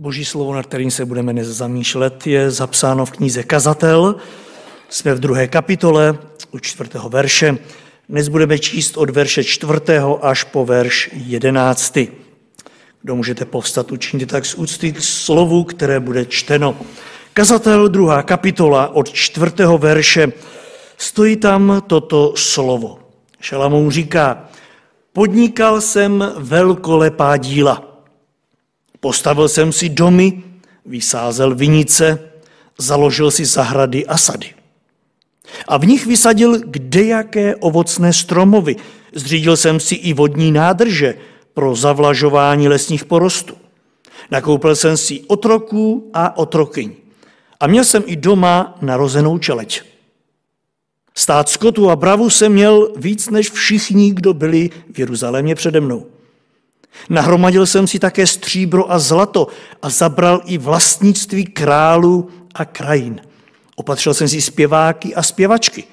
Boží slovo, nad kterým se budeme dnes zamýšlet, je zapsáno v knize Kazatel. Jsme v druhé kapitole u čtvrtého verše. Dnes budeme číst od verše čtvrtého až po verš jedenácty. Kdo můžete povstat, učiníte tak z úcty slovu, které bude čteno. Kazatel, druhá kapitola, od čtvrtého verše, stojí tam toto slovo. Šalamou říká, podnikal jsem velkolepá díla – Postavil jsem si domy, vysázel vinice, založil si zahrady a sady. A v nich vysadil kdejaké ovocné stromovy. Zřídil jsem si i vodní nádrže pro zavlažování lesních porostů. Nakoupil jsem si otroků a otrokyň. A měl jsem i doma narozenou čeleť. Stát skotu a bravu jsem měl víc než všichni, kdo byli v Jeruzalémě přede mnou. Nahromadil jsem si také stříbro a zlato a zabral i vlastnictví králů a krajin. Opatřil jsem si zpěváky a zpěvačky.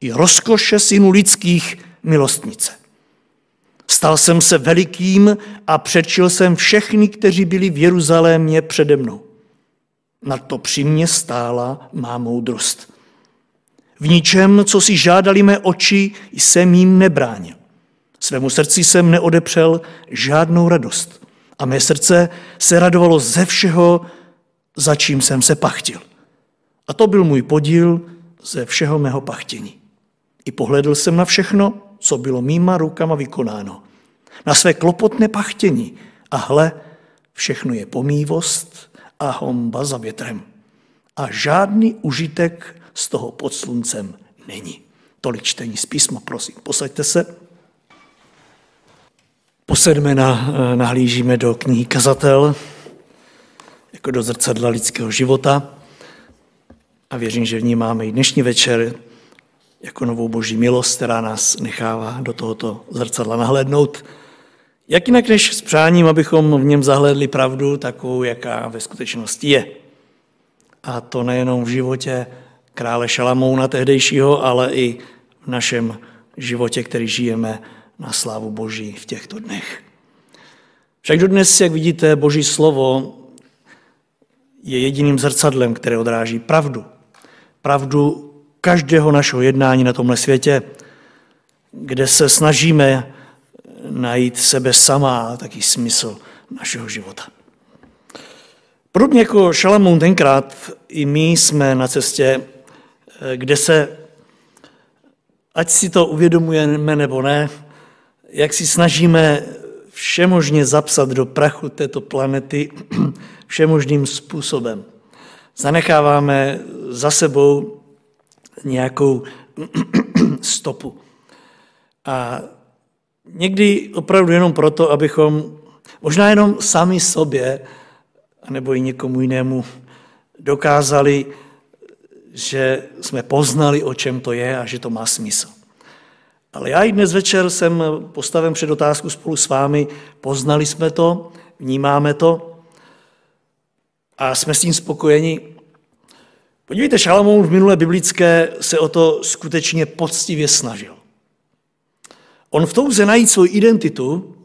I rozkoše synů lidských milostnice. Stal jsem se velikým a předčil jsem všechny, kteří byli v Jeruzalémě přede mnou. Na to při mně stála má moudrost. V ničem, co si žádali mé oči, jsem jim nebránil. Svému srdci jsem neodepřel žádnou radost. A mé srdce se radovalo ze všeho, za čím jsem se pachtil. A to byl můj podíl ze všeho mého pachtění. I pohledl jsem na všechno, co bylo mýma rukama vykonáno. Na své klopotné pachtění. A hle, všechno je pomývost a homba za větrem. A žádný užitek z toho pod sluncem není. Tolik čtení z písma, prosím, posaďte se. Po sedmena eh, nahlížíme do knihy Kazatel, jako do zrcadla lidského života a věřím, že v ní máme i dnešní večer jako novou boží milost, která nás nechává do tohoto zrcadla nahlédnout. Jak jinak než s přáním, abychom v něm zahledli pravdu takovou, jaká ve skutečnosti je. A to nejenom v životě krále Šalamouna tehdejšího, ale i v našem životě, který žijeme na slávu Boží v těchto dnech. Však dodnes, jak vidíte, Boží slovo je jediným zrcadlem, které odráží pravdu. Pravdu každého našeho jednání na tomhle světě, kde se snažíme najít sebe sama a taký smysl našeho života. Podobně jako Šalamoun tenkrát, i my jsme na cestě, kde se, ať si to uvědomujeme nebo ne, jak si snažíme všemožně zapsat do prachu této planety všemožným způsobem. Zanecháváme za sebou nějakou stopu. A někdy opravdu jenom proto, abychom možná jenom sami sobě, nebo i někomu jinému, dokázali, že jsme poznali, o čem to je a že to má smysl. Ale já i dnes večer jsem postaven před otázku spolu s vámi. Poznali jsme to, vnímáme to a jsme s tím spokojeni. Podívejte, Šalamoun v minulé biblické se o to skutečně poctivě snažil. On v touze najít svou identitu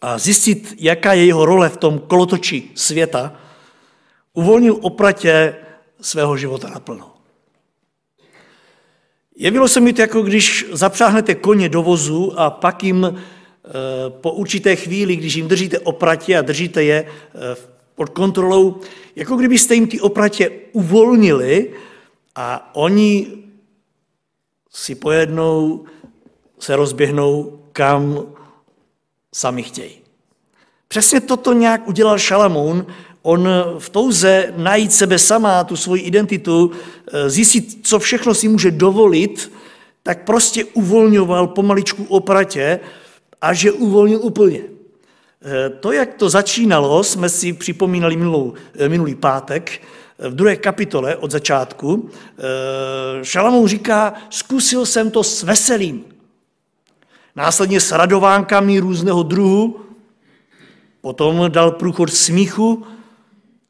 a zjistit, jaká je jeho role v tom kolotoči světa, uvolnil opratě svého života naplno. Jevilo se mi to jako když zapřáhnete koně do vozu a pak jim eh, po určité chvíli, když jim držíte opratě a držíte je eh, pod kontrolou, jako kdybyste jim ty opratě uvolnili a oni si pojednou se rozběhnou, kam sami chtějí. Přesně toto nějak udělal Šalamoun On v touze najít sebe sama, tu svoji identitu, eh, zjistit, co všechno si může dovolit, tak prostě uvolňoval pomaličku opratě a že uvolnil úplně. Eh, to, jak to začínalo, jsme si připomínali minulou, eh, minulý pátek, v druhé kapitole od začátku. Šalamou říká, zkusil jsem to s veselým. Následně s radovánkami různého druhu, potom dal průchod smíchu,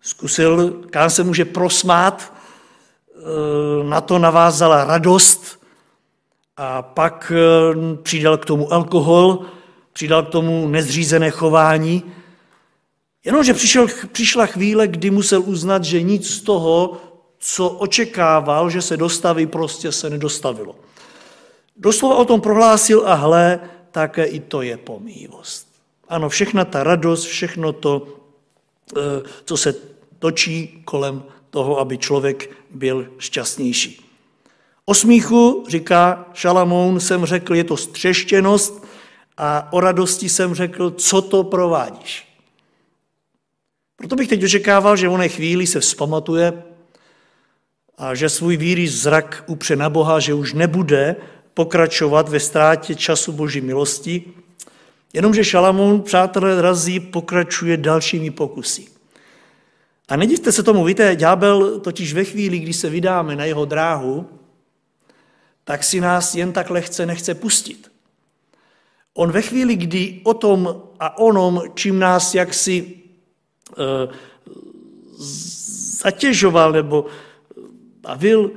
Zkusil, kam se může prosmát, eh, na to navázala radost a pak eh, přidal k tomu alkohol, přidal k tomu nezřízené chování Jenomže přišel, přišla chvíle, kdy musel uznat, že nic z toho, co očekával, že se dostaví, prostě se nedostavilo. Doslova o tom prohlásil a hle, také i to je pomývost. Ano, všechna ta radost, všechno to, eh, co se točí kolem toho, aby člověk byl šťastnější. O smíchu, říká Šalamoun, jsem řekl, je to střeštěnost a o radosti jsem řekl, co to provádíš. Proto bych teď očekával, že v oné chvíli se vzpamatuje a že svůj víry zrak upře na Boha, že už nebude pokračovat ve ztrátě času boží milosti, jenomže Šalamoun, přátelé, razí pokračuje dalšími pokusy. A nedivte se tomu, víte, ďábel totiž ve chvíli, kdy se vydáme na jeho dráhu, tak si nás jen tak lehce nechce pustit. On ve chvíli, kdy o tom a onom, čím nás jaksi e, zatěžoval nebo bavil,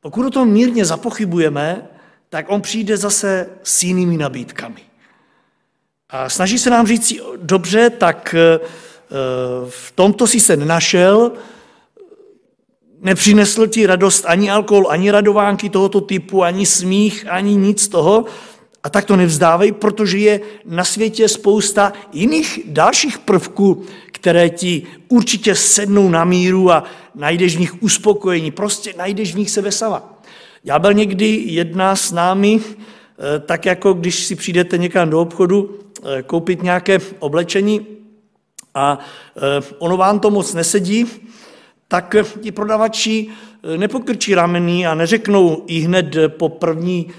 pokud o tom mírně zapochybujeme, tak on přijde zase s jinými nabídkami. A snaží se nám říct, dobře, tak e, v tomto si se nenašel, nepřinesl ti radost ani alkohol, ani radovánky tohoto typu, ani smích, ani nic toho. A tak to nevzdávej, protože je na světě spousta jiných dalších prvků, které ti určitě sednou na míru a najdeš v nich uspokojení. Prostě najdeš v nich sebe sama. Já byl někdy jedna s námi, eh, tak jako když si přijdete někam do obchodu eh, koupit nějaké oblečení a eh, ono vám to moc nesedí, tak ti prodavači nepokrčí rameny a neřeknou i hned po první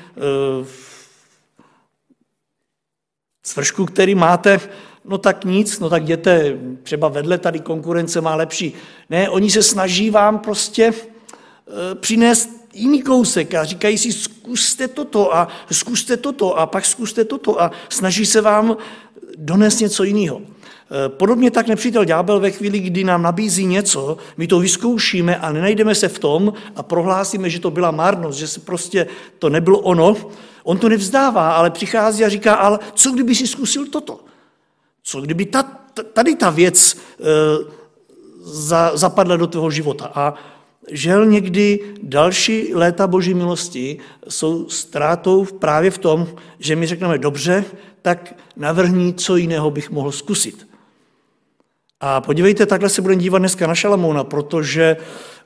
svršku, který máte, no tak nic, no tak jděte, třeba vedle tady konkurence má lepší. Ne, oni se snaží vám prostě e, přinést jiný kousek a říkají si, zkuste toto a zkuste toto a pak zkuste toto a snaží se vám donést něco jiného. E, podobně tak nepřítel ďábel ve chvíli, kdy nám nabízí něco, my to vyzkoušíme a nenajdeme se v tom a prohlásíme, že to byla márnost, že se prostě to nebylo ono, on to nevzdává, ale přichází a říká, ale co kdyby si zkusil toto? Co kdyby ta, tady ta věc e, za, zapadla do tvého života? A žel někdy další léta boží milosti jsou ztrátou právě v tom, že my řekneme, dobře, tak navrhni, co jiného bych mohl zkusit. A podívejte, takhle se budeme dívat dneska na Šalamouna, protože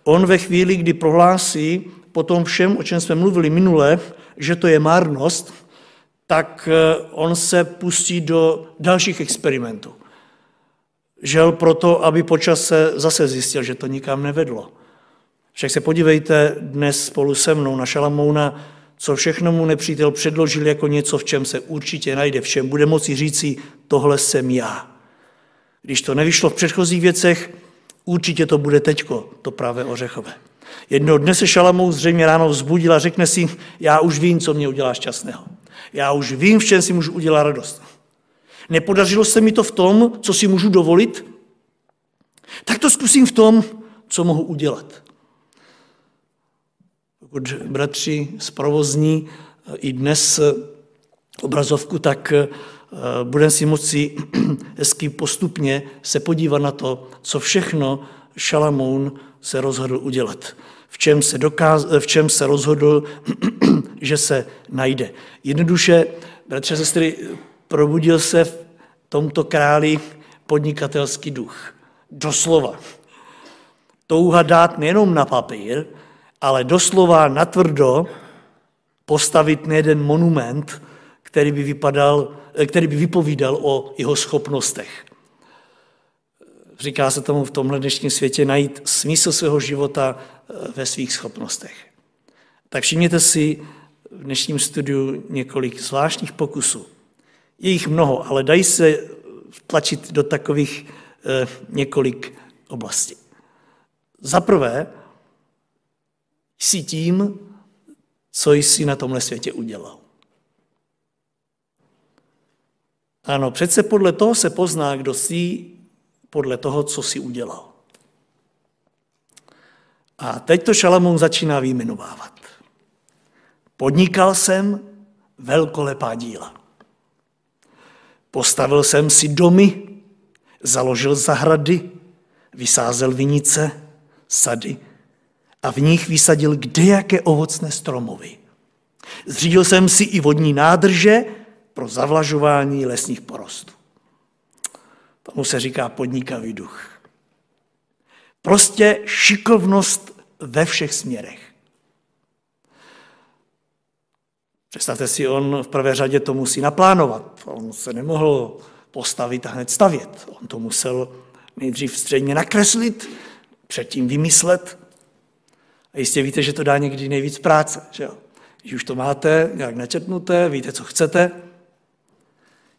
on ve chvíli, kdy prohlásí po tom všem, o čem jsme mluvili minule, že to je márnost, tak eh, on se pustí do dalších experimentů. Žel proto, aby počase zase zjistil, že to nikam nevedlo. Však se podívejte dnes spolu se mnou na Šalamouna, co všechno mu nepřítel předložil jako něco, v čem se určitě najde, v čem bude moci říci, tohle jsem já. Když to nevyšlo v předchozích věcech, určitě to bude teďko, to pravé ořechové. Jednoho dne se Šalamou zřejmě ráno vzbudil a řekne si, já už vím, co mě udělá šťastného. Já už vím, v čem si můžu udělat radost. Nepodařilo se mi to v tom, co si můžu dovolit? Tak to zkusím v tom, co mohu udělat. Pokud bratři zprovozní eh, i dnes eh, obrazovku, tak eh, budeme si moci hezky postupně se podívat na to, co všechno Šalamoun se rozhodl udělat. V čem se, dokáz, v čem se rozhodl, že se najde. Jednoduše, bratře sestry, probudil se v tomto králi podnikatelský duch. Doslova. Touha dát nejenom na papír, ale doslova natvrdo postavit nejeden monument, který by, vypadal, který by vypovídal o jeho schopnostech. Říká se tomu v tomhle dnešním světě najít smysl svého života eh, ve svých schopnostech. Tak všimněte si v dnešním studiu několik zvláštních pokusů. Je jich mnoho, ale dají se tlačit do takových eh, několik oblastí. Za prvé, jsi tím, co jsi na tomhle světě udělal. Ano, přece podle toho se pozná, kdo jsi podle toho, co si udělal. A teď to Šalamoun začíná vyjmenovávat. Podnikal jsem velkolepá díla. Postavil jsem si domy, Založil zahrady, vysázel vinice, sady a v nich vysadil kdejaké ovocné stromovy. Zřídil jsem si i vodní nádrže pro zavlažování lesních porostů. Tomu se říká podnikavý duch. Prostě šikovnost ve všech směrech. Představte si, on v prvé řadě to musí naplánovat. On se nemohl postavit a hned stavět. On to musel nejdřív středně nakreslit, předtím vymyslet. A jistě víte, že to dá někdy nejvíc práce. Že jo? Když už to máte nějak načetnuté, víte, co chcete,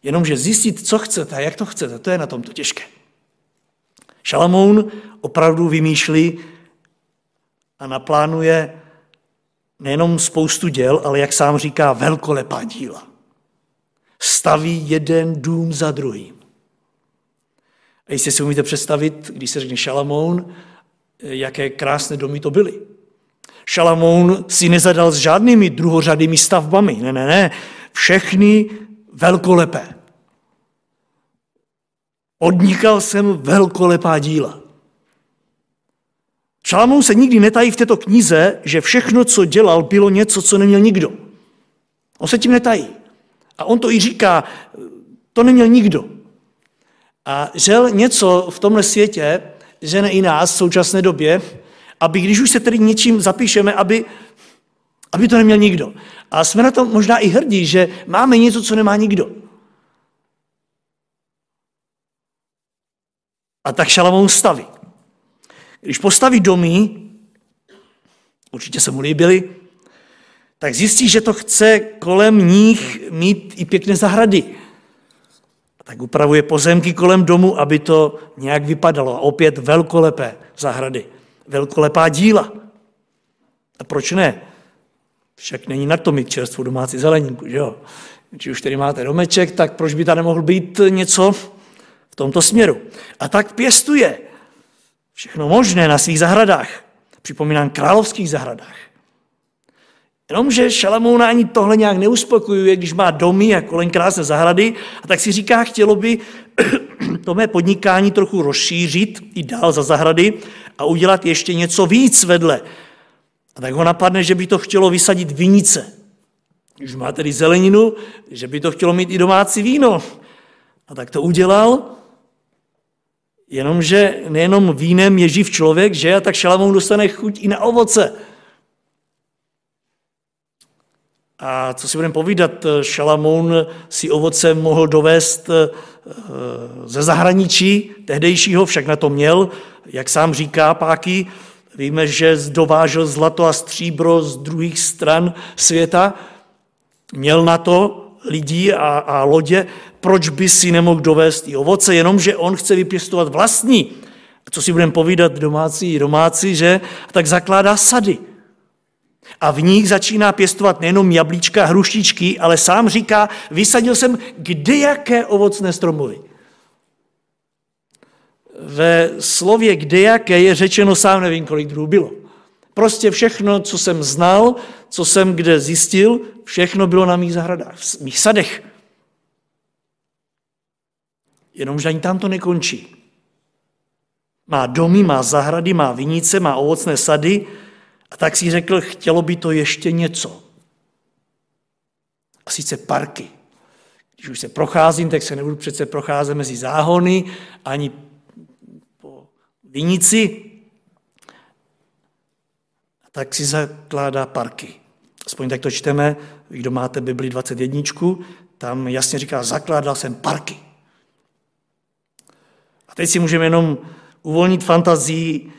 jenomže zjistit, co chcete a jak to chcete, to je na tomto těžké. Šalamoun opravdu vymýšlí a naplánuje nejenom spoustu děl, ale jak sám říká, velkolepá díla. Staví jeden dům za druhým. A jestli si umíte představit, když se řekne Šalamoun, jaké krásné domy to byly. Šalamoun si nezadal s žádnými druhořadými stavbami. Ne, ne, ne. Všechny velkolepé. Odnikal jsem velkolepá díla. Šalamón se nikdy netají v této knize, že všechno, co dělal, bylo něco, co neměl nikdo. On se tím netají. A on to i říká, to neměl nikdo. A žel něco v tomhle světě žene i nás v současné době, aby když už se tedy něčím zapíšeme, aby, aby to neměl nikdo. A jsme na to možná i hrdí, že máme něco, co nemá nikdo. A tak Šalamón staví. Když postaví domy, určitě se mu líbily, tak zjistí, že to chce kolem nich mít i pěkné zahrady. A tak upravuje pozemky kolem domu, aby to nějak vypadalo. A opět velkolepé zahrady, velkolepá díla. A proč ne? Však není na to mít čerstvou domácí zeleninku, že jo? Když už tady máte domeček, tak proč by tam nemohl být něco v tomto směru? A tak pěstuje všechno možné na svých zahradách. Připomínám královských zahradách. Jenomže Šalamouna ani tohle nějak neuspokojuje, když má domy a kolem krásné zahrady, a tak si říká, chtělo by to mé podnikání trochu rozšířit i dál za zahrady a udělat ještě něco víc vedle. A tak ho napadne, že by to chtělo vysadit vinice. Když má tedy zeleninu, že by to chtělo mít i domácí víno. A tak to udělal Jenomže nejenom vínem je živ člověk, že? A tak Šalamoun dostane chuť i na ovoce. A co si budeme povídat, Šalamoun si ovoce mohl dovést eh, ze zahraničí tehdejšího, však na to měl, jak sám říká Páky, víme, že dovážel zlato a stříbro z druhých stran světa, měl na to lidí a, a lodě, proč by si nemohl dovést i ovoce, jenomže on chce vypěstovat vlastní. Co si budeme povídat domácí domácí, že? Tak zakládá sady. A v nich začíná pěstovat nejenom jablíčka, hruštičky, ale sám říká, vysadil jsem kdejaké ovocné stromovy. Ve slově kdejaké je řečeno, sám nevím, kolik druhů bylo. Prostě všechno, co jsem znal, co jsem kde zjistil, všechno bylo na mých zahradách, v mých sadech. Jenomže ani tam to nekončí. Má domy, má zahrady, má vinice, má ovocné sady a tak si řekl, chtělo by to ještě něco. A sice parky. Když už se procházím, tak se nebudu přece procházet mezi záhony ani po vinici, tak si zakládá parky. Aspoň tak to čteme, kdo máte Bibli 21, tam jasně říká, zakládal jsem parky. A teď si můžeme jenom uvolnit fantazii,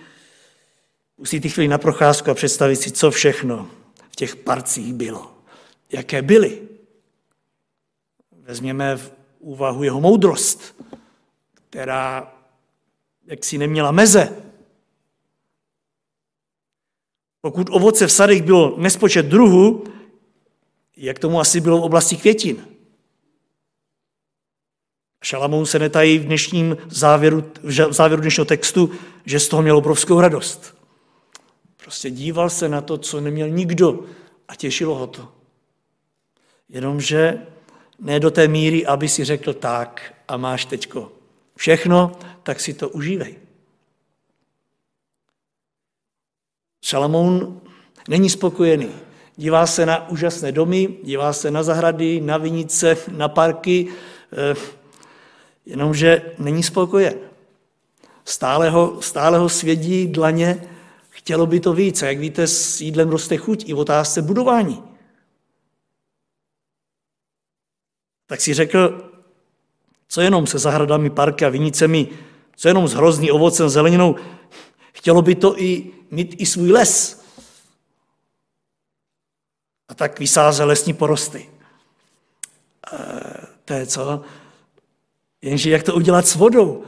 ty chvíli na procházku a představit si, co všechno v těch parcích bylo. Jaké byly. Vezměme v úvahu jeho moudrost, která jaksi neměla meze. Pokud ovoce v sadech bylo nespočet druhů, jak tomu asi bylo v oblasti květin. Šalamoun se netají v dnešním závěru, v závěru dnešního textu, že z toho měl obrovskou radost. Prostě díval se na to, co neměl nikdo a těšilo ho to. Jenomže ne do té míry, aby si řekl tak a máš teďko všechno, tak si to užívej. Šalamoun není spokojený. Dívá se na úžasné domy, dívá se na zahrady, na vinice, na parky, eh, jenomže není spokojen. Stále ho, stále ho svědí dlaně, chtělo by to víc. A jak víte, s jídlem roste chuť i v otázce budování. Tak si řekl, co jenom se zahradami, parky a vinicemi, co jenom s hrozný ovocem, zeleninou, chtělo by to i mít i svůj les. A tak vysáze lesní porosty. E, to je co? Jenže jak to udělat s vodou?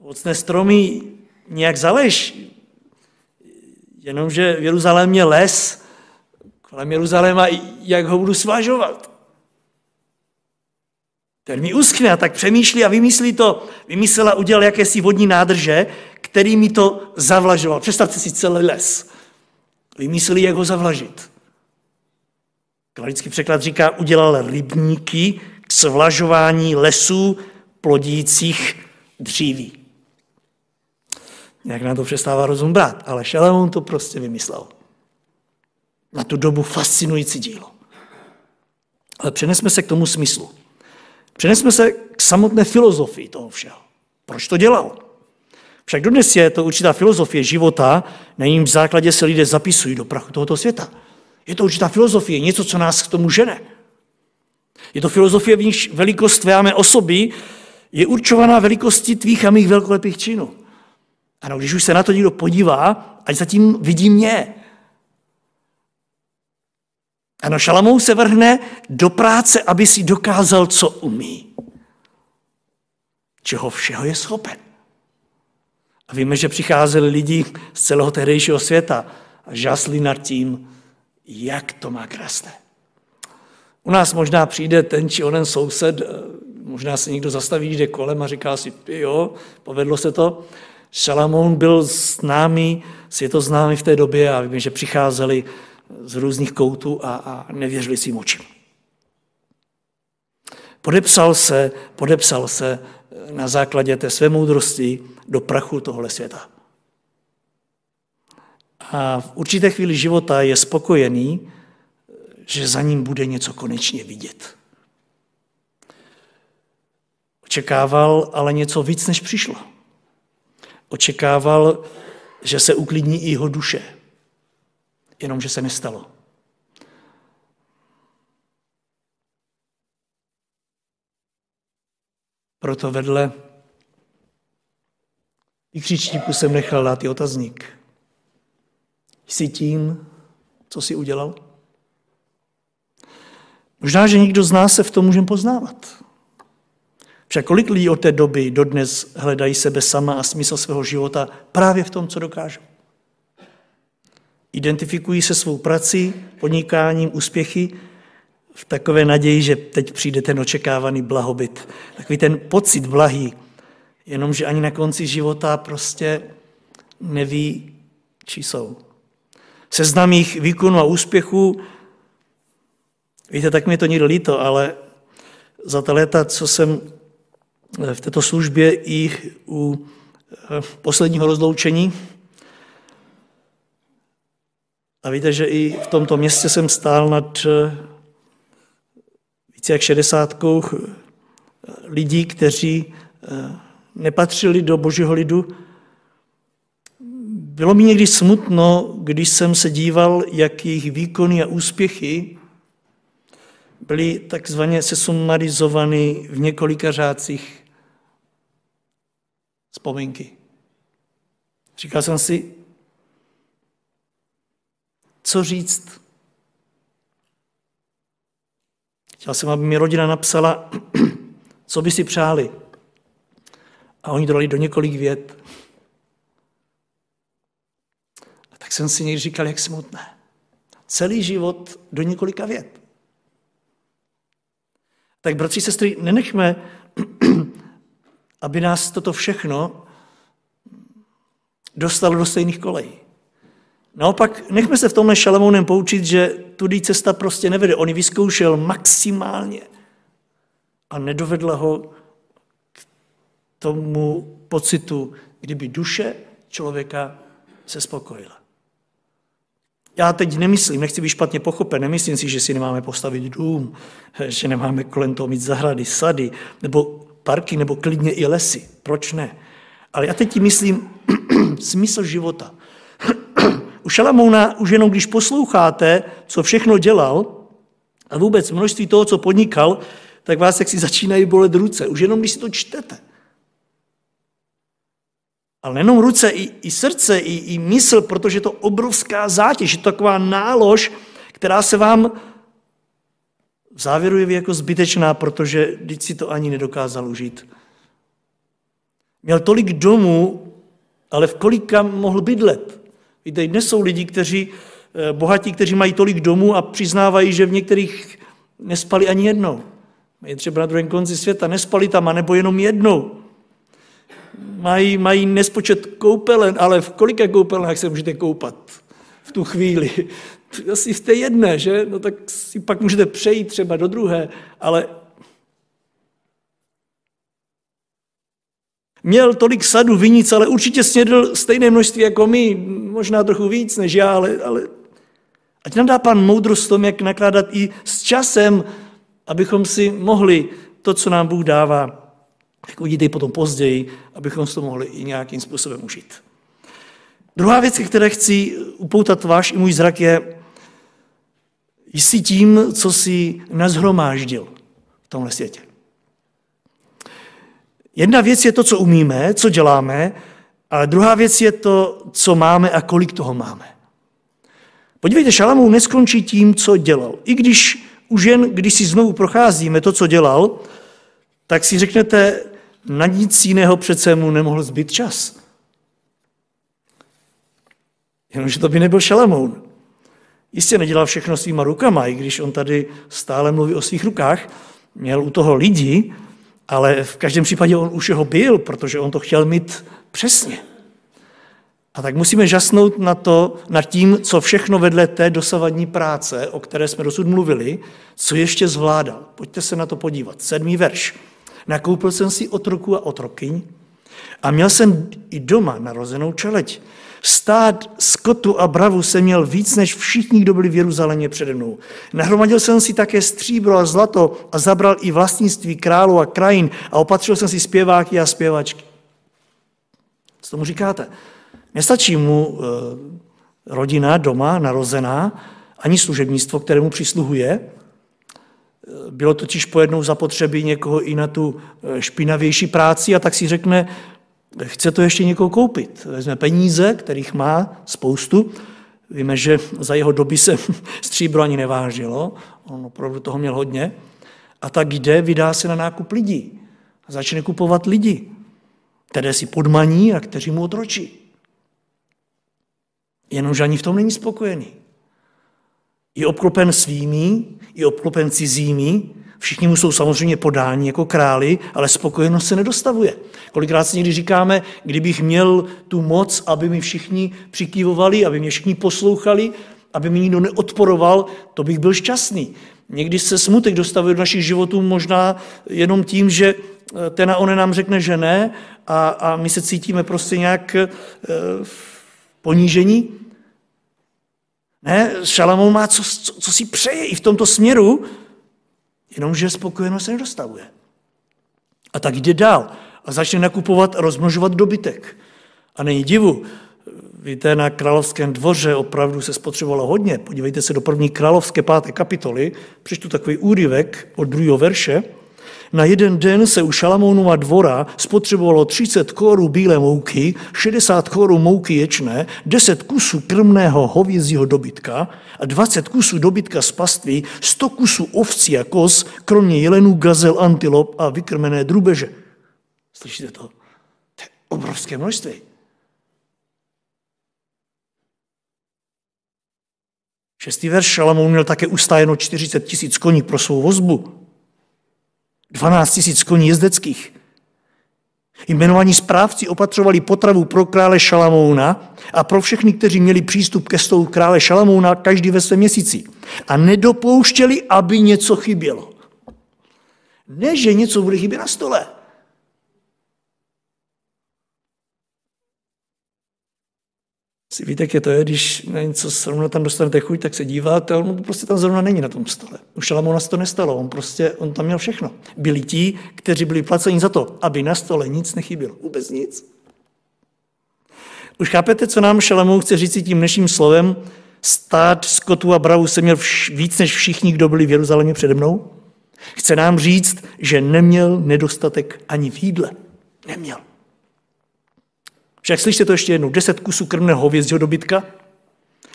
Ovocné stromy nějak zaleš. Jenomže v Jeruzalémě je les, kolem Jeruzaléma, jak ho budu svažovat? Ten mi uschne a tak přemýšlí a vymyslí to, vymyslela, udělal jakési vodní nádrže, který mi to zavlažoval. Představte si celý les. Vymysleli, jak ho zavlažit. Kladický překlad říká, udělal rybníky k svlažování lesů plodících dříví. Jak na to přestává rozum brát, ale Šalamón to prostě vymyslel. Na tu dobu fascinující dílo. Ale přenesme se k tomu smyslu. Přenesme se k samotné filozofii toho všeho. Proč to dělal? Však dodnes je to určitá filozofie života, na jejím základě se lidé zapisují do prachu tohoto světa. Je to určitá filozofie, něco, co nás k tomu žene. Je to filozofie, v níž velikost tvé osoby je určovaná velikostí tvých a mých velkolepých činů. Ano, když už se na to někdo podívá, ať zatím vidí mě. Ano, Šalamou se vrhne do práce, aby si dokázal, co umí. Čeho všeho je schopen. A víme, že přicházeli lidi z celého tehdejšího světa a žasli nad tím, jak to má krásné. U nás možná přijde ten či onen soused, eh, možná se někdo zastaví, jde kolem a říká si, jo, povedlo se to. Šalamoun byl známý, světoznámý v té době a víme, že přicházeli z různých koutů a, a nevěřili svým očím. Podepsal se, podepsal se na základě té své moudrosti do prachu tohle světa. A v určité chvíli života je spokojený, že za ním bude něco konečně vidět. Očekával ale něco víc, než přišlo. Očekával, že se uklidní i jeho duše. Jenomže se nestalo. Proto vedle vykřičníku jsem nechal dát i otazník. Jsi tím, co jsi udělal? Možná, že nikdo z nás se v tom můžeme poznávat. Však kolik lidí od té doby dodnes hledají sebe sama a smysl svého života právě v tom, co dokážou. Identifikují se svou prací, podnikáním, úspěchy v takové naději, že teď přijde ten očekávaný blahobyt. Takový ten pocit blahý, jenomže ani na konci života prostě neví, či jsou. Seznam jich výkonu a úspěchů, víte, tak mi to někdo líto, ale za ta léta, co jsem v této službě i u eh, posledního rozloučení, a víte, že i v tomto městě jsem stál nad eh, více jak šedesátkou eh, lidí, kteří nepatřili do božího lidu. Bylo mi někdy smutno, když jsem se díval, jak jejich výkony a úspěchy byly takzvaně sesumarizovány v několika řádcích vzpomínky. Říkal jsem si, co říct. Chtěl jsem, aby mi rodina napsala, co by si přáli. A oni dali do několik vět. A tak jsem si někdy říkal, jak smutné. Celý život do několika vět. Tak, bratři, sestry, nenechme, aby nás toto všechno dostalo do stejných kolejí. Naopak, nechme se v tomhle Šalamounem poučit, že tudy cesta prostě nevede. On ji vyzkoušel maximálně a nedovedla ho k tomu pocitu, kdyby duše člověka se spokojila. Já teď nemyslím, nechci být špatně pochopen, nemyslím si, že si nemáme postavit dům, že nemáme kolem toho mít zahrady, sady, nebo parky, nebo klidně i lesy. Proč ne? Ale já teď ti myslím smysl života. U Šalamouna už jenom když posloucháte, co všechno dělal, a vůbec množství toho, co podnikal, tak vás jak si začínají bolet ruce. Už jenom když si to čtete. Ale nejenom ruce, i, i srdce, i, i mysl, protože to obrovská zátěž, je to taková nálož, která se vám v závěru je jako zbytečná, protože teď si to ani nedokázal užít. Měl tolik domů, ale v kolika mohl bydlet. Víte, dnes jsou lidi, kteří, eh, bohatí, kteří mají tolik domů a přiznávají, že v některých nespali ani jednou. Je třeba na druhém konci světa, nespali tam, anebo jenom jednou. Mají, mají nespočet koupelen, ale v kolika koupelnách se můžete koupat v tu chvíli? Asi v té jedné, že? No tak si pak můžete přejít třeba do druhé, ale měl tolik sadu vinic, ale určitě snědl stejné množství jako my, možná trochu víc než já, ale, ale ať nám dá pan moudrost tom, jak nakládat i s časem, abychom si mohli to, co nám Bůh dává, jak uvidíte potom později, abychom si to mohli i nějakým způsobem užít. Druhá věc, které chci upoutat váš i můj zrak, je, jsi tím, co si nazhromáždil v tomhle světě. Jedna věc je to, co umíme, co děláme, ale druhá věc je to, co máme a kolik toho máme. Podívejte, Šalamou neskončí tím, co dělal. I když už jen, když si znovu procházíme to, co dělal, tak si řeknete, na nic jiného přece mu nemohl zbyt čas. Jenomže to by nebyl Šalamoun. Jistě nedělal všechno svýma rukama, i když on tady stále mluví o svých rukách, měl u toho lidi, ale v každém případě on už jeho byl, protože on to chtěl mít přesně. A tak musíme žasnout na to, nad tím, co všechno vedle té dosavadní práce, o které jsme dosud mluvili, co ještě zvládal. Pojďte se na to podívat. Sedmý verš. Nakoupil jsem si otroku a otrokyň a měl jsem i doma narozenou čeleť. Stát skotu a bravu jsem měl víc než všichni, kdo byli v Jeruzalémě přede mnou. Nahromadil jsem si také stříbro a zlato a zabral i vlastnictví králu a krajin a opatřil jsem si zpěváky a zpěvačky. Co tomu říkáte? Nestačí mu eh, rodina doma narozená, ani služebnictvo, kterému přisluhuje. Bylo totiž pojednou zapotřebí někoho i na tu eh, špinavější práci a tak si řekne, chce to ještě někoho koupit. Vezme peníze, kterých má spoustu. Víme, že za jeho doby se stříbro ani nevážilo, on opravdu toho měl hodně. A tak jde, vydá se na nákup lidí. A začne kupovat lidi, které si podmaní a kteří mu otročí. Jenomže ani v tom není spokojený. Je obklopen svými, je obklopen cizími, všichni mu jsou samozřejmě podáni jako králi, ale spokojenost se nedostavuje. Kolikrát si někdy říkáme, kdybych měl tu moc, aby mi všichni přikývovali, aby mě všichni poslouchali, aby mi nikdo neodporoval, to bych byl šťastný. Někdy se smutek dostavuje do našich životů možná jenom tím, že eh, ten a on nám řekne, že ne a, a my se cítíme prostě nějak e, ponížení. Ne, Šalamou má, co, co, co si přeje i v tomto směru, jenomže spokojenost se nedostavuje. A tak jde dál a začne nakupovat a rozmnožovat dobytek. A není divu, víte, na královském dvoře opravdu se spotřebovalo hodně. Podívejte se do první královské páté kapitoly, přečtu takový úryvek od druhého verše, na jeden den se u Šalamounova dvora spotřebovalo 30 korů bílé mouky, 60 korů mouky ječné, 10 kusů krmného hovězího dobytka a 20 kusů dobytka z paství, 100 kusů ovcí a kos, kromě jelenů, gazel, antilop a vykrmené drubeže. Slyšíte to? To je obrovské množství. Šestý verš Šalamoun měl také ustájeno 40 tisíc koní pro svou vozbu. 12 tisíc koní jezdeckých. Jmenovaní správci opatřovali potravu pro krále Šalamouna a pro všechny, kteří měli přístup ke stolu krále Šalamouna každý ve svém měsíci. A nedopouštěli, aby něco chybělo. Ne, že něco bude chybět na stole. Si víte, jak je to je, když na něco zrovna tam dostanete chuť, tak se díváte, ale on prostě tam zrovna není na tom stole. U Šalamona se to nestalo, on prostě, on tam měl všechno. Byli ti, kteří byli placeni za to, aby na stole nic nechybělo. Vůbec nic. Už chápete, co nám Šalamón chce říct tím dnešním slovem? Stát skotu a bravu se měl vš- víc než všichni, kdo byli v Jeruzalémě přede mnou? Chce nám říct, že neměl nedostatek ani v jídle. Neměl. Však slyšte to ještě jednou. 10 kusů krmného hovězího dobytka,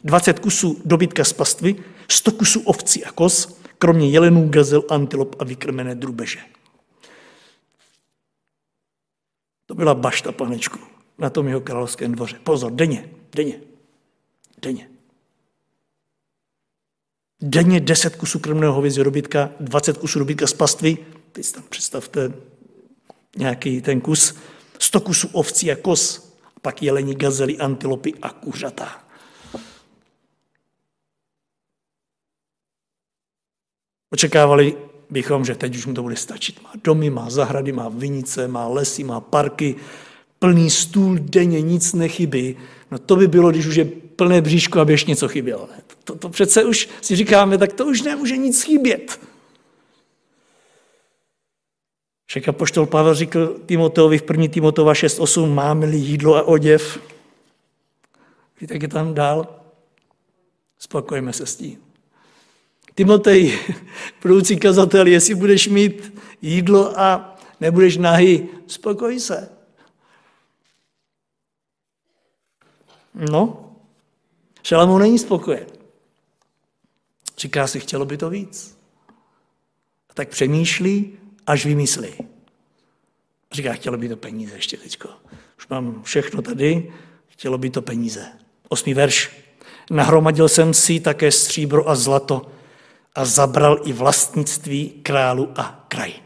20 kusů dobytka z pastvy, 100 kusů ovcí a kos, kromě jelenů, gazel, antilop a vykrmené drubeže. To byla bašta, panečku, na tom jeho královském dvoře. Pozor, denně, denně, denně. Denně 10 kusů krmného hovězího dobytka, 20 kusů dobytka z pastvy, teď tam představte nějaký ten kus, 100 kusů ovcí a kos, pak jelení, gazely, antilopy a kuřata. Očekávali bychom, že teď už mu to bude stačit. Má domy, má zahrady, má vinice, má lesy, má parky, plný stůl, denně nic nechybí. No to by bylo, když už je plné bříško, aby ještě něco chybělo. To, to přece už si říkáme, tak to už nemůže nic chybět. Však poštol Pavel řekl Timoteovi v 1. Timotova 6.8, máme-li jídlo a oděv. Víte, jak je tam dál? Spokojíme se s tím. Timotej, budoucí kazatel, jestli budeš mít jídlo a nebudeš nahý, spokoj se. No, Šalamou není spokojen. Říká si, chtělo by to víc. A tak přemýšlí, až vymyslí. Říká, chtělo by to peníze ještě teďko. Už mám všechno tady, chtělo by to peníze. Osmý verš. Nahromadil jsem si také stříbro a zlato a zabral i vlastnictví králu a krajin.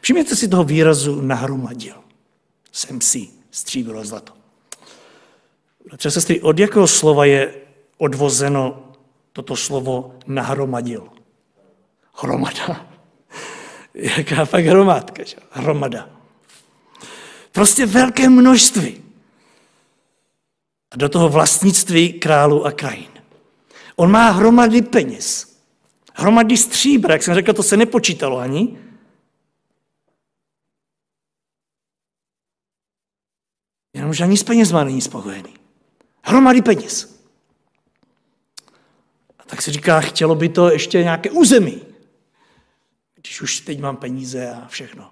Všimněte si toho výrazu nahromadil. Jsem si stříbro a zlato. Bratře sestry, od jakého slova je odvozeno toto slovo nahromadil? Hromada. Jaká pak hromádka, že? hromada. Prostě velké množství. A do toho vlastnictví králu a krajin. On má hromady peněz. Hromady stříbra, jak jsem řekl, to se nepočítalo ani. Jenomže ani s penězma není spokojený. Hromady peněz. A tak se říká, chtělo by to ještě nějaké území, když už teď mám peníze a všechno.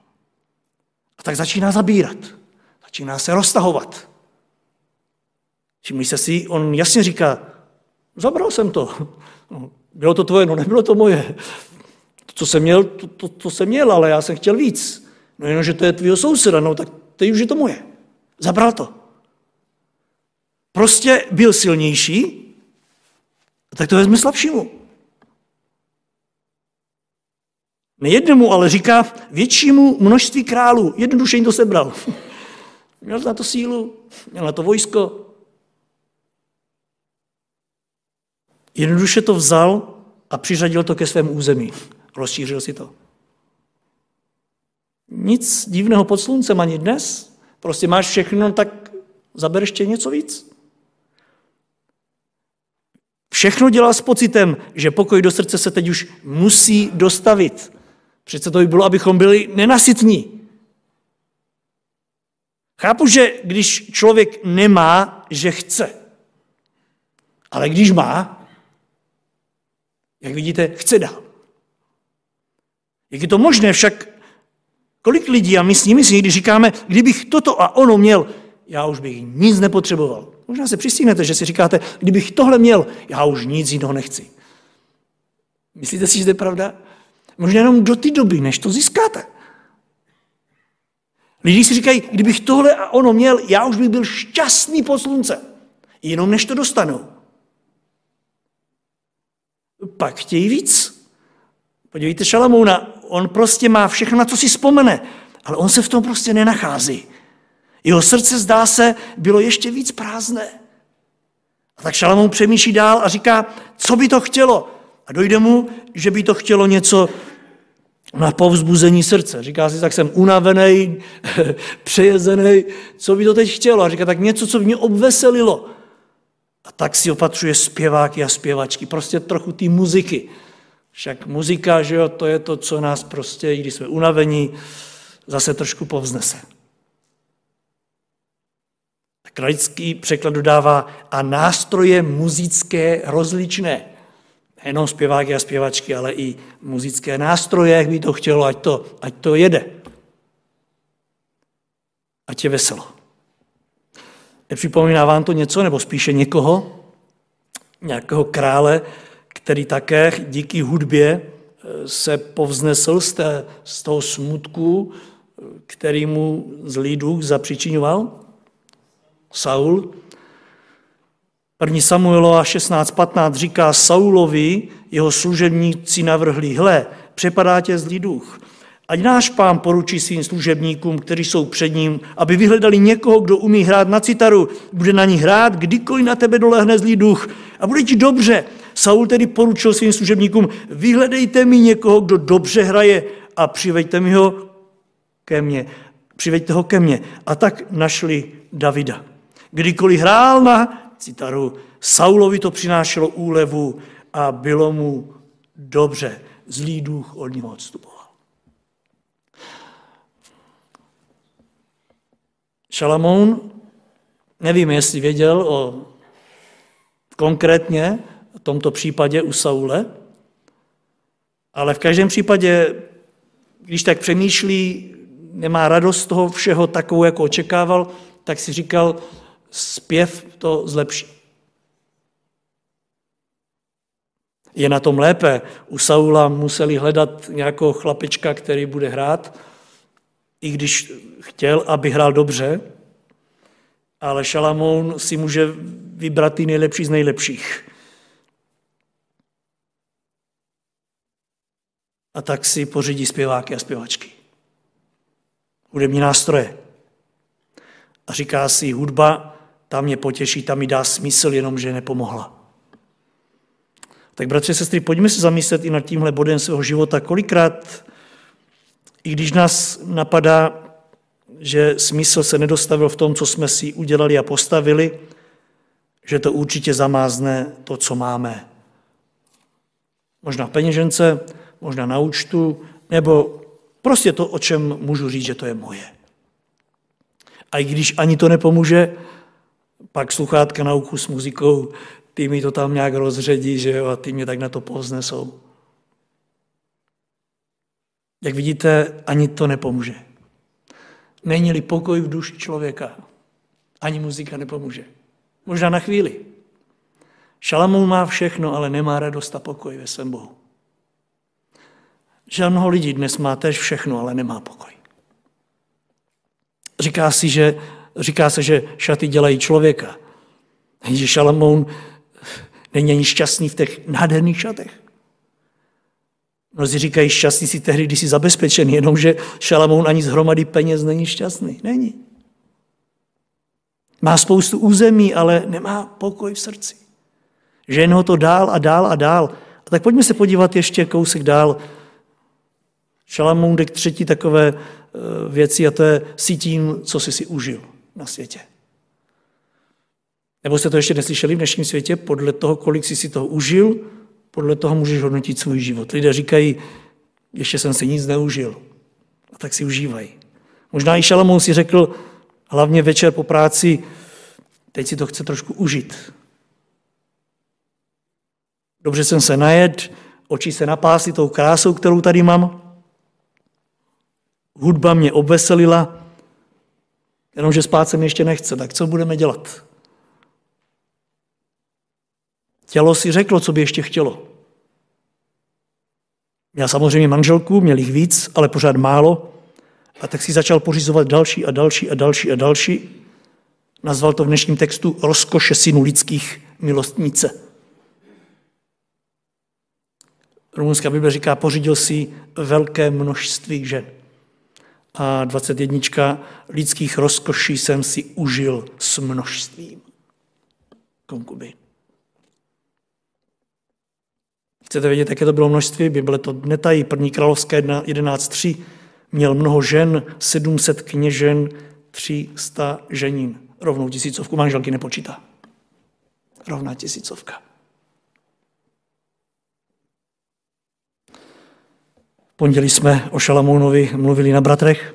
A tak začíná zabírat. Začíná se roztahovat. Všimli se si, on jasně říká, zabral jsem to. No, bylo to tvoje, no nebylo to moje. To, co jsem měl, to, to, to jsem měl, ale já jsem chtěl víc. No jenom, že to je tvýho souseda, no tak teď už je to moje. Zabral to. Prostě byl silnější, tak to vezme slabšímu. Nejednému, ale říká většímu množství králů. Jednoduše jim to sebral. Měl na to sílu, měl na to vojsko. Jednoduše to vzal a přiřadil to ke svému území. Rozšířil si to. Nic divného pod sluncem ani dnes. Prostě máš všechno, tak zaber ještě něco víc. Všechno dělal s pocitem, že pokoj do srdce se teď už musí dostavit. Přece to by bylo, abychom byli nenasytní. Chápu, že když člověk nemá, že chce. Ale když má, jak vidíte, chce dál. Jak je to možné však, kolik lidí, a my s nimi si někdy říkáme, kdybych toto a ono měl, já už bych nic nepotřeboval. Možná se přistínete, že si říkáte, kdybych tohle měl, já už nic jiného nechci. Myslíte si, že to je pravda? Možná jenom do té doby, než to získáte. Lidi si říkají, kdybych tohle a ono měl, já už bych byl šťastný pod slunce. Jenom než to dostanou. Pak chtějí víc. Podívejte Šalamouna, on prostě má všechno, na co si vzpomene, ale on se v tom prostě nenachází. Jeho srdce, zdá se, bylo ještě víc prázdné. A tak Šalamoun přemýšlí dál a říká, co by to chtělo. A dojde mu, že by to chtělo něco na povzbuzení srdce. Říká si, tak jsem unavený, přejezený, co by to teď chtělo? A říká, tak něco, co by mě obveselilo. A tak si opatřuje zpěváky a zpěvačky, prostě trochu té muziky. Však muzika, že jo, to je to, co nás prostě, když jsme unavení, zase trošku povznese. Kralický překlad dodává a nástroje muzické rozličné. Nejenom zpěváky a zpěvačky, ale i muzické nástroje, jak by to chtělo, ať to, ať to jede. Ať je veselo. Nepřipomíná vám to něco, nebo spíše někoho, nějakého krále, který také díky hudbě eh, se povznesl z, té, z toho smutku, eh, který mu zlý duch zapřičinoval? Saul. První Samuelova 16.15 říká Saulovi, jeho služebníci navrhli, hle, přepadá tě zlý duch. Ať náš pán poručí svým služebníkům, kteří jsou před ním, aby vyhledali někoho, kdo umí hrát na citaru, bude na ní hrát, kdykoliv na tebe dolehne zlý duch a bude ti dobře. Saul tedy poručil svým služebníkům, vyhledejte mi někoho, kdo dobře hraje a přiveďte mi ho ke mně. Přiveďte ho ke mně. A tak našli Davida. Kdykoliv hrál na citaru, Saulovi to přinášelo úlevu a bylo mu dobře. Zlý duch od něho odstupoval. Šalamoun, nevím, jestli věděl o konkrétně v tomto případě u Saule, ale v každém případě, když tak přemýšlí, nemá radost z toho všeho takovou, jako očekával, tak si říkal, zpěv to zlepší. Je na tom lépe. U Saula museli hledat nějakého chlapečka, který bude hrát, i když chtěl, aby hrál dobře, ale Šalamoun si může vybrat ty nejlepší z nejlepších. A tak si pořídí zpěváky a zpěvačky. Hudební nástroje. A říká si, hudba ta mě potěší, ta mi dá smysl, jenomže nepomohla. Tak bratři a sestry, pojďme se zamyslet i nad tímhle bodem svého života. Kolikrát, i když nás napadá, že smysl se nedostavil v tom, co jsme si udělali a postavili, že to určitě zamázne to, co máme. Možná v peněžence, možná na účtu, nebo prostě to, o čem můžu říct, že to je moje. A i když ani to nepomůže, pak sluchátka na uchu s muzikou, ty mi to tam nějak rozředí, že jo, a ty mě tak na to povznesou. Jak vidíte, ani to nepomůže. Není-li pokoj v duši člověka, ani muzika nepomůže. Možná na chvíli. Šalamou má všechno, ale nemá radost a pokoj ve svém Bohu. Že mnoho lidí dnes má tež všechno, ale nemá pokoj. Říká si, že Říká se, že šaty dělají člověka. Že Šalamoun není ani šťastný v těch nádherných šatech. Mnozí říkají, šťastný si tehdy, když jsi zabezpečený, jenomže Šalamoun ani z hromady peněz není šťastný. Není. Má spoustu území, ale nemá pokoj v srdci. Žen ho to dál a dál a dál. A tak pojďme se podívat ještě kousek dál. Šalamoun jde k třetí takové eh, věci a to je si tím, co jsi si užil na světě. Nebo jste to ještě neslyšeli v dnešním světě? Podle toho, kolik jsi si toho užil, podle toho můžeš hodnotit svůj život. Lidé říkají, ještě jsem si nic neužil. A tak si užívají. Možná i Šalamón si řekl, hlavně večer po práci, teď si to chce trošku užít. Dobře jsem se najed, oči se napásly tou krásou, kterou tady mám. Hudba mě obveselila, Jenomže spát se mi ještě nechce, tak co budeme dělat? Tělo si řeklo, co by ještě chtělo. Měl samozřejmě manželku, měl jich víc, ale pořád málo. A tak si začal pořizovat další a další a další a další. Nazval to v dnešním textu rozkoše synu lidských milostnice. Rumunská Bible říká, pořídil si velké množství žen a 21. lidských rozkoší jsem si užil s množstvím konkubin. Chcete vědět, jaké to bylo množství? Bible to netají. První královské 11.3 měl mnoho žen, 700 kněžen, 300 ženin. Rovnou tisícovku manželky nepočítá. rovná tisícovka. Pondělí jsme o Šalamounovi mluvili na bratrech,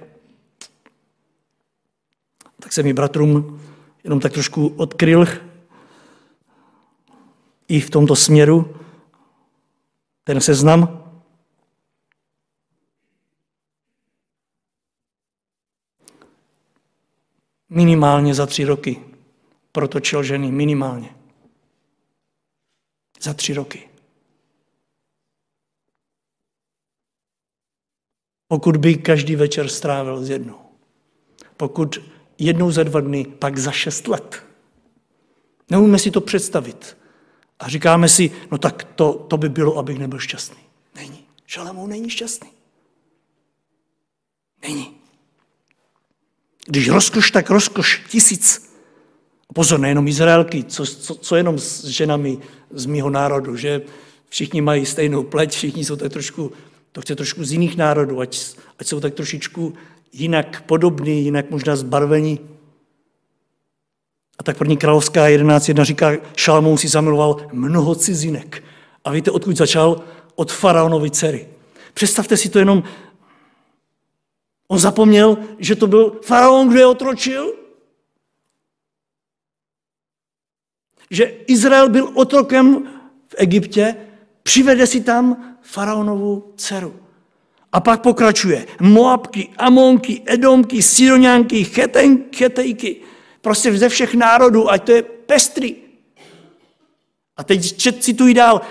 tak jsem mi bratrům jenom tak trošku odkryl i v tomto směru ten seznam. Minimálně za tři roky protočil ženy, minimálně. Za tři roky. Pokud by každý večer strávil s jednou. Pokud jednou za dva dny, pak za šest let. Neumíme si to představit. A říkáme si, no tak to, to by bylo, abych nebyl šťastný. Není. Šalamou není šťastný. Není. Když rozkoš, tak rozkoš tisíc. Pozor, nejenom Izraelky, co, co, co jenom s ženami z mého národu, že všichni mají stejnou pleť, všichni jsou tak trošku, to chce trošku z jiných národů, ať, ať jsou tak trošičku jinak podobný, jinak možná zbarvení. A tak první královská 11.1 říká, Šalmou si zamiloval mnoho cizinek. A víte, odkud začal? Od faraonovi dcery. Představte si to jenom, on zapomněl, že to byl faraon, kdo je otročil? Že Izrael byl otrokem v Egyptě, přivede si tam faraonovu dceru. A pak pokračuje. Moabky, Amonky, Edomky, Siroňanky, Chetejky. Prostě ze všech národů, ať to je pestrý. A teď čet, cituji dál.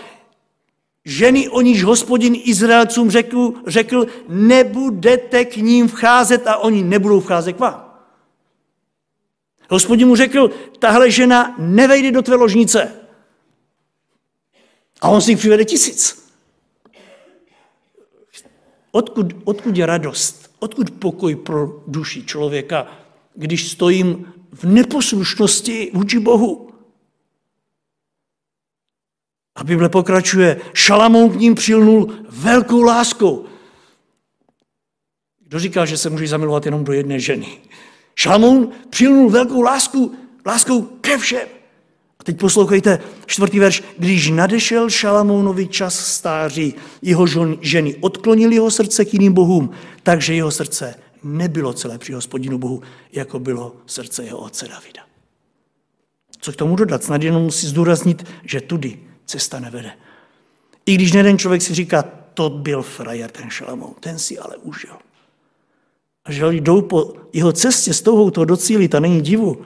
Ženy, o níž hospodin Izraelcům řekl, řekl, nebudete k ním vcházet a oni nebudou vcházet k vám. Hospodin mu řekl, tahle žena nevejde do tvé ložnice. A on si jich přivede tisíc. Odkud, odkud je radost? Odkud pokoj pro duši člověka, když stojím v neposlušnosti vůči Bohu? A Bible pokračuje, Šalamón k ním přilnul velkou láskou. Kdo říká, že se může zamilovat jenom do jedné ženy? Šalamón přilnul velkou lásku, láskou ke všem. A teď poslouchejte čtvrtý verš. Když nadešel Šalamounovi čas stáří, jeho ženy odklonili jeho srdce k jiným bohům, takže jeho srdce nebylo celé při hospodinu Bohu, jako bylo srdce jeho otce Davida. Co k tomu dodat? Snad jenom musí zdůraznit, že tudy cesta nevede. I když jeden člověk si říká, to byl frajer, ten Šalamoun, ten si ale užil. A že jdou po jeho cestě s touhou to docílit a není divu,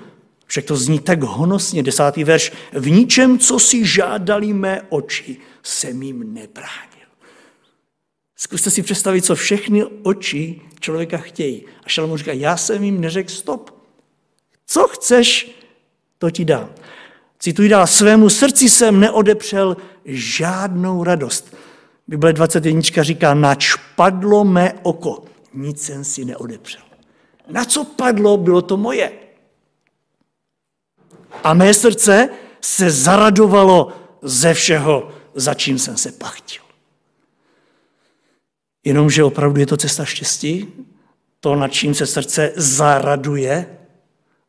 však to zní tak honosně, desátý verš. V ničem, co si žádali mé oči, jsem jim nebránil. Zkuste si představit, co všechny oči člověka chtějí. A Šalomon říká, já jsem jim neřekl stop. Co chceš, to ti dám. Cituji dál, svému srdci jsem neodepřel žádnou radost. Bible 21 říká, nač padlo mé oko, nic jsem si neodepřel. Na co padlo, bylo to moje. A mé srdce se zaradovalo ze všeho, za čím jsem se pachtil. Jenomže opravdu je to cesta štěstí, to, nad čím se srdce zaraduje.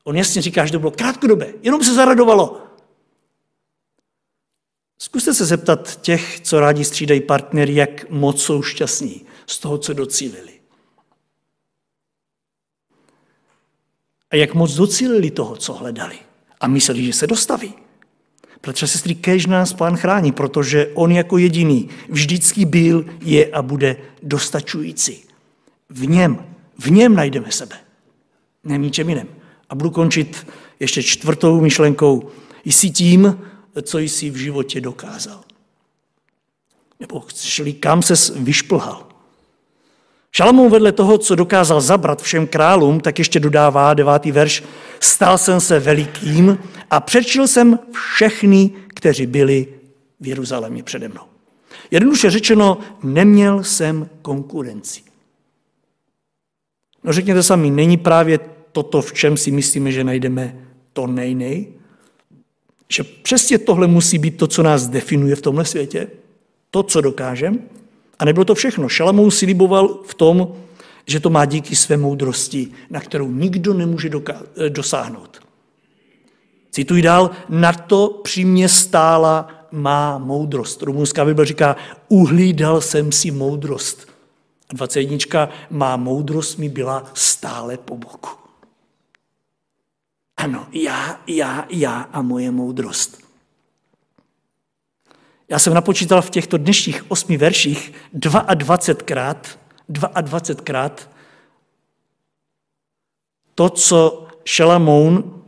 On jasně říká, že to bylo krátkodobé, jenom se zaradovalo. Zkuste se zeptat těch, co rádi střídají partnery, jak moc jsou šťastní z toho, co docílili. A jak moc docílili toho, co hledali a mysleli, že se dostaví. Protože sestry, kež nás pán chrání, protože on jako jediný vždycky byl, je a bude dostačující. V něm, v něm najdeme sebe. Nem ničem jiném. A budu končit ještě čtvrtou myšlenkou. Jsi tím, co jsi v životě dokázal. Nebo šli, kam ses vyšplhal. Šalamón vedle toho, co dokázal zabrat všem králům, tak ještě dodává devátý verš, stal jsem se velikým a přečil jsem všechny, kteří byli v Jeruzalémě přede mnou. Jednoduše řečeno, neměl jsem konkurenci. No řekněte sami, není právě toto, v čem si myslíme, že najdeme to nejnej? Že přesně tohle musí být to, co nás definuje v tomhle světě? To, co dokážeme? A nebylo to všechno. Šalamou si liboval v tom, že to má díky své moudrosti, na kterou nikdo nemůže dosáhnout. Cituji dál, na to při mě stála má moudrost. Rumunská Bible říká, uhlídal jsem si moudrost. 21. Má moudrost mi byla stále po boku. Ano, já, já, já a moje moudrost. Já jsem napočítal v těchto dnešních osmi verších 22krát, 22krát to, co Šalamoun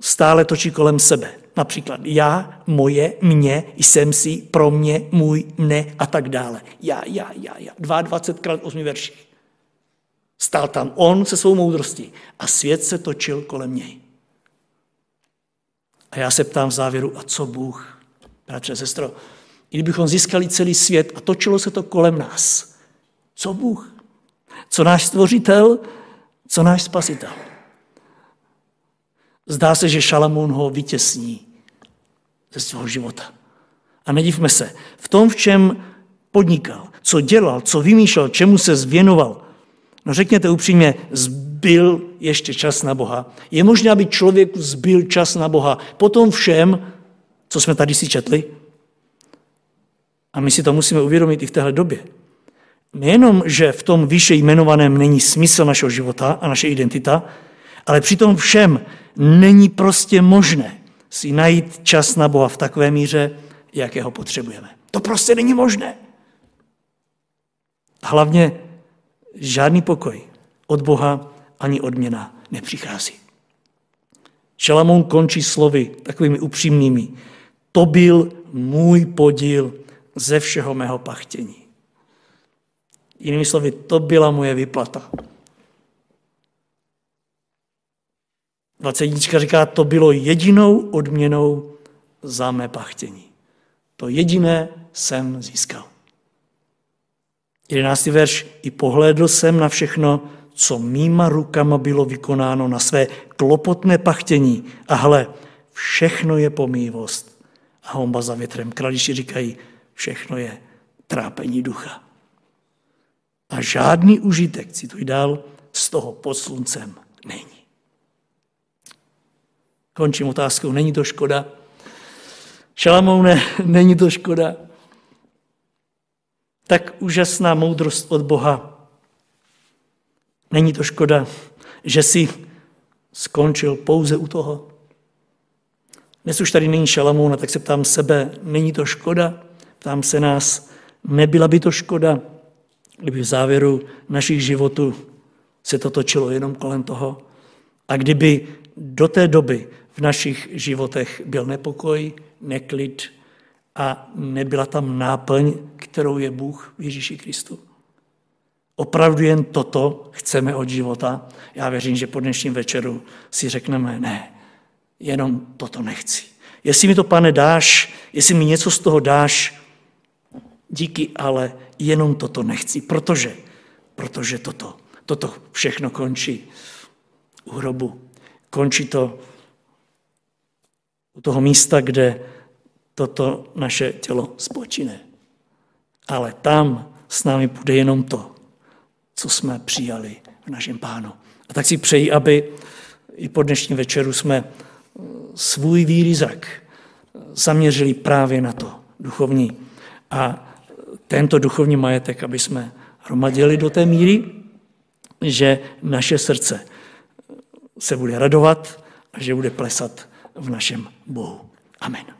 stále točí kolem sebe. Například já, moje, mě, jsem si, pro mě, můj, mne a tak dále. Já, já, já, já. 22krát osmi verších. Stál tam on se svou moudrostí a svět se točil kolem něj. A já se ptám v závěru, a co Bůh, bratře, sestro, kdybychom získali celý svět a točilo se to kolem nás, co Bůh? Co náš stvořitel? Co náš spasitel? Zdá se, že Šalamoun ho vytěsní ze svého života. A nedivme se, v tom, v čem podnikal, co dělal, co vymýšlel, čemu se zvěnoval, no řekněte upřímně, zbyl ještě čas na Boha. Je možné, aby člověk zbyl čas na Boha po tom všem, co jsme tady si četli? A my si to musíme uvědomit i v téhle době. Nejenom, že v tom výše jmenovaném není smysl našeho života a naše identita, ale při tom všem není prostě možné si najít čas na Boha v takové míře, jakého potřebujeme. To prostě není možné. Hlavně žádný pokoj od Boha ani odměna nepřichází. Šalamón končí slovy takovými upřímnými. To byl můj podíl ze všeho mého pachtění. Jinými slovy, to byla moje vyplata. 21 říká, to bylo jedinou odměnou za mé pachtění. To jediné jsem získal. 11. verš. I pohlédl jsem na všechno, co mýma rukama bylo vykonáno na své klopotné pachtění. A hle, všechno je pomývost. A homba za větrem. Krališi říkají, všechno je trápení ducha. A žádný užitek, cituji dál, z toho pod sluncem není. Končím otázkou, není to škoda? Šalamoune, není to škoda? Tak úžasná moudrost od Boha. Není to škoda, že si skončil pouze u toho? Dnes už tady není Šalamouna, tak se ptám sebe, není to škoda? Ptám se nás, nebyla by to škoda, kdyby v závěru našich životů se to točilo jenom kolem toho? A kdyby do té doby v našich životech byl nepokoj, neklid a nebyla tam náplň, kterou je Bůh v Ježíši Kristu? Opravdu jen toto chceme od života? Já věřím, že po dnešním večeru si řekneme, ne, jenom toto nechci. Jestli mi to, pane, dáš, jestli mi něco z toho dáš, díky, ale jenom toto nechci, protože, protože toto, toto všechno končí u hrobu. Končí to u toho místa, kde toto naše tělo spočine. Ale tam s námi bude jenom to, co jsme přijali v našem pánu. A tak si přeji, aby i po dnešním večeru jsme svůj výrizak zaměřili právě na to duchovní. A tento duchovní majetek, aby jsme hromadili do té míry, že naše srdce se bude radovat a že bude plesat v našem Bohu. Amen.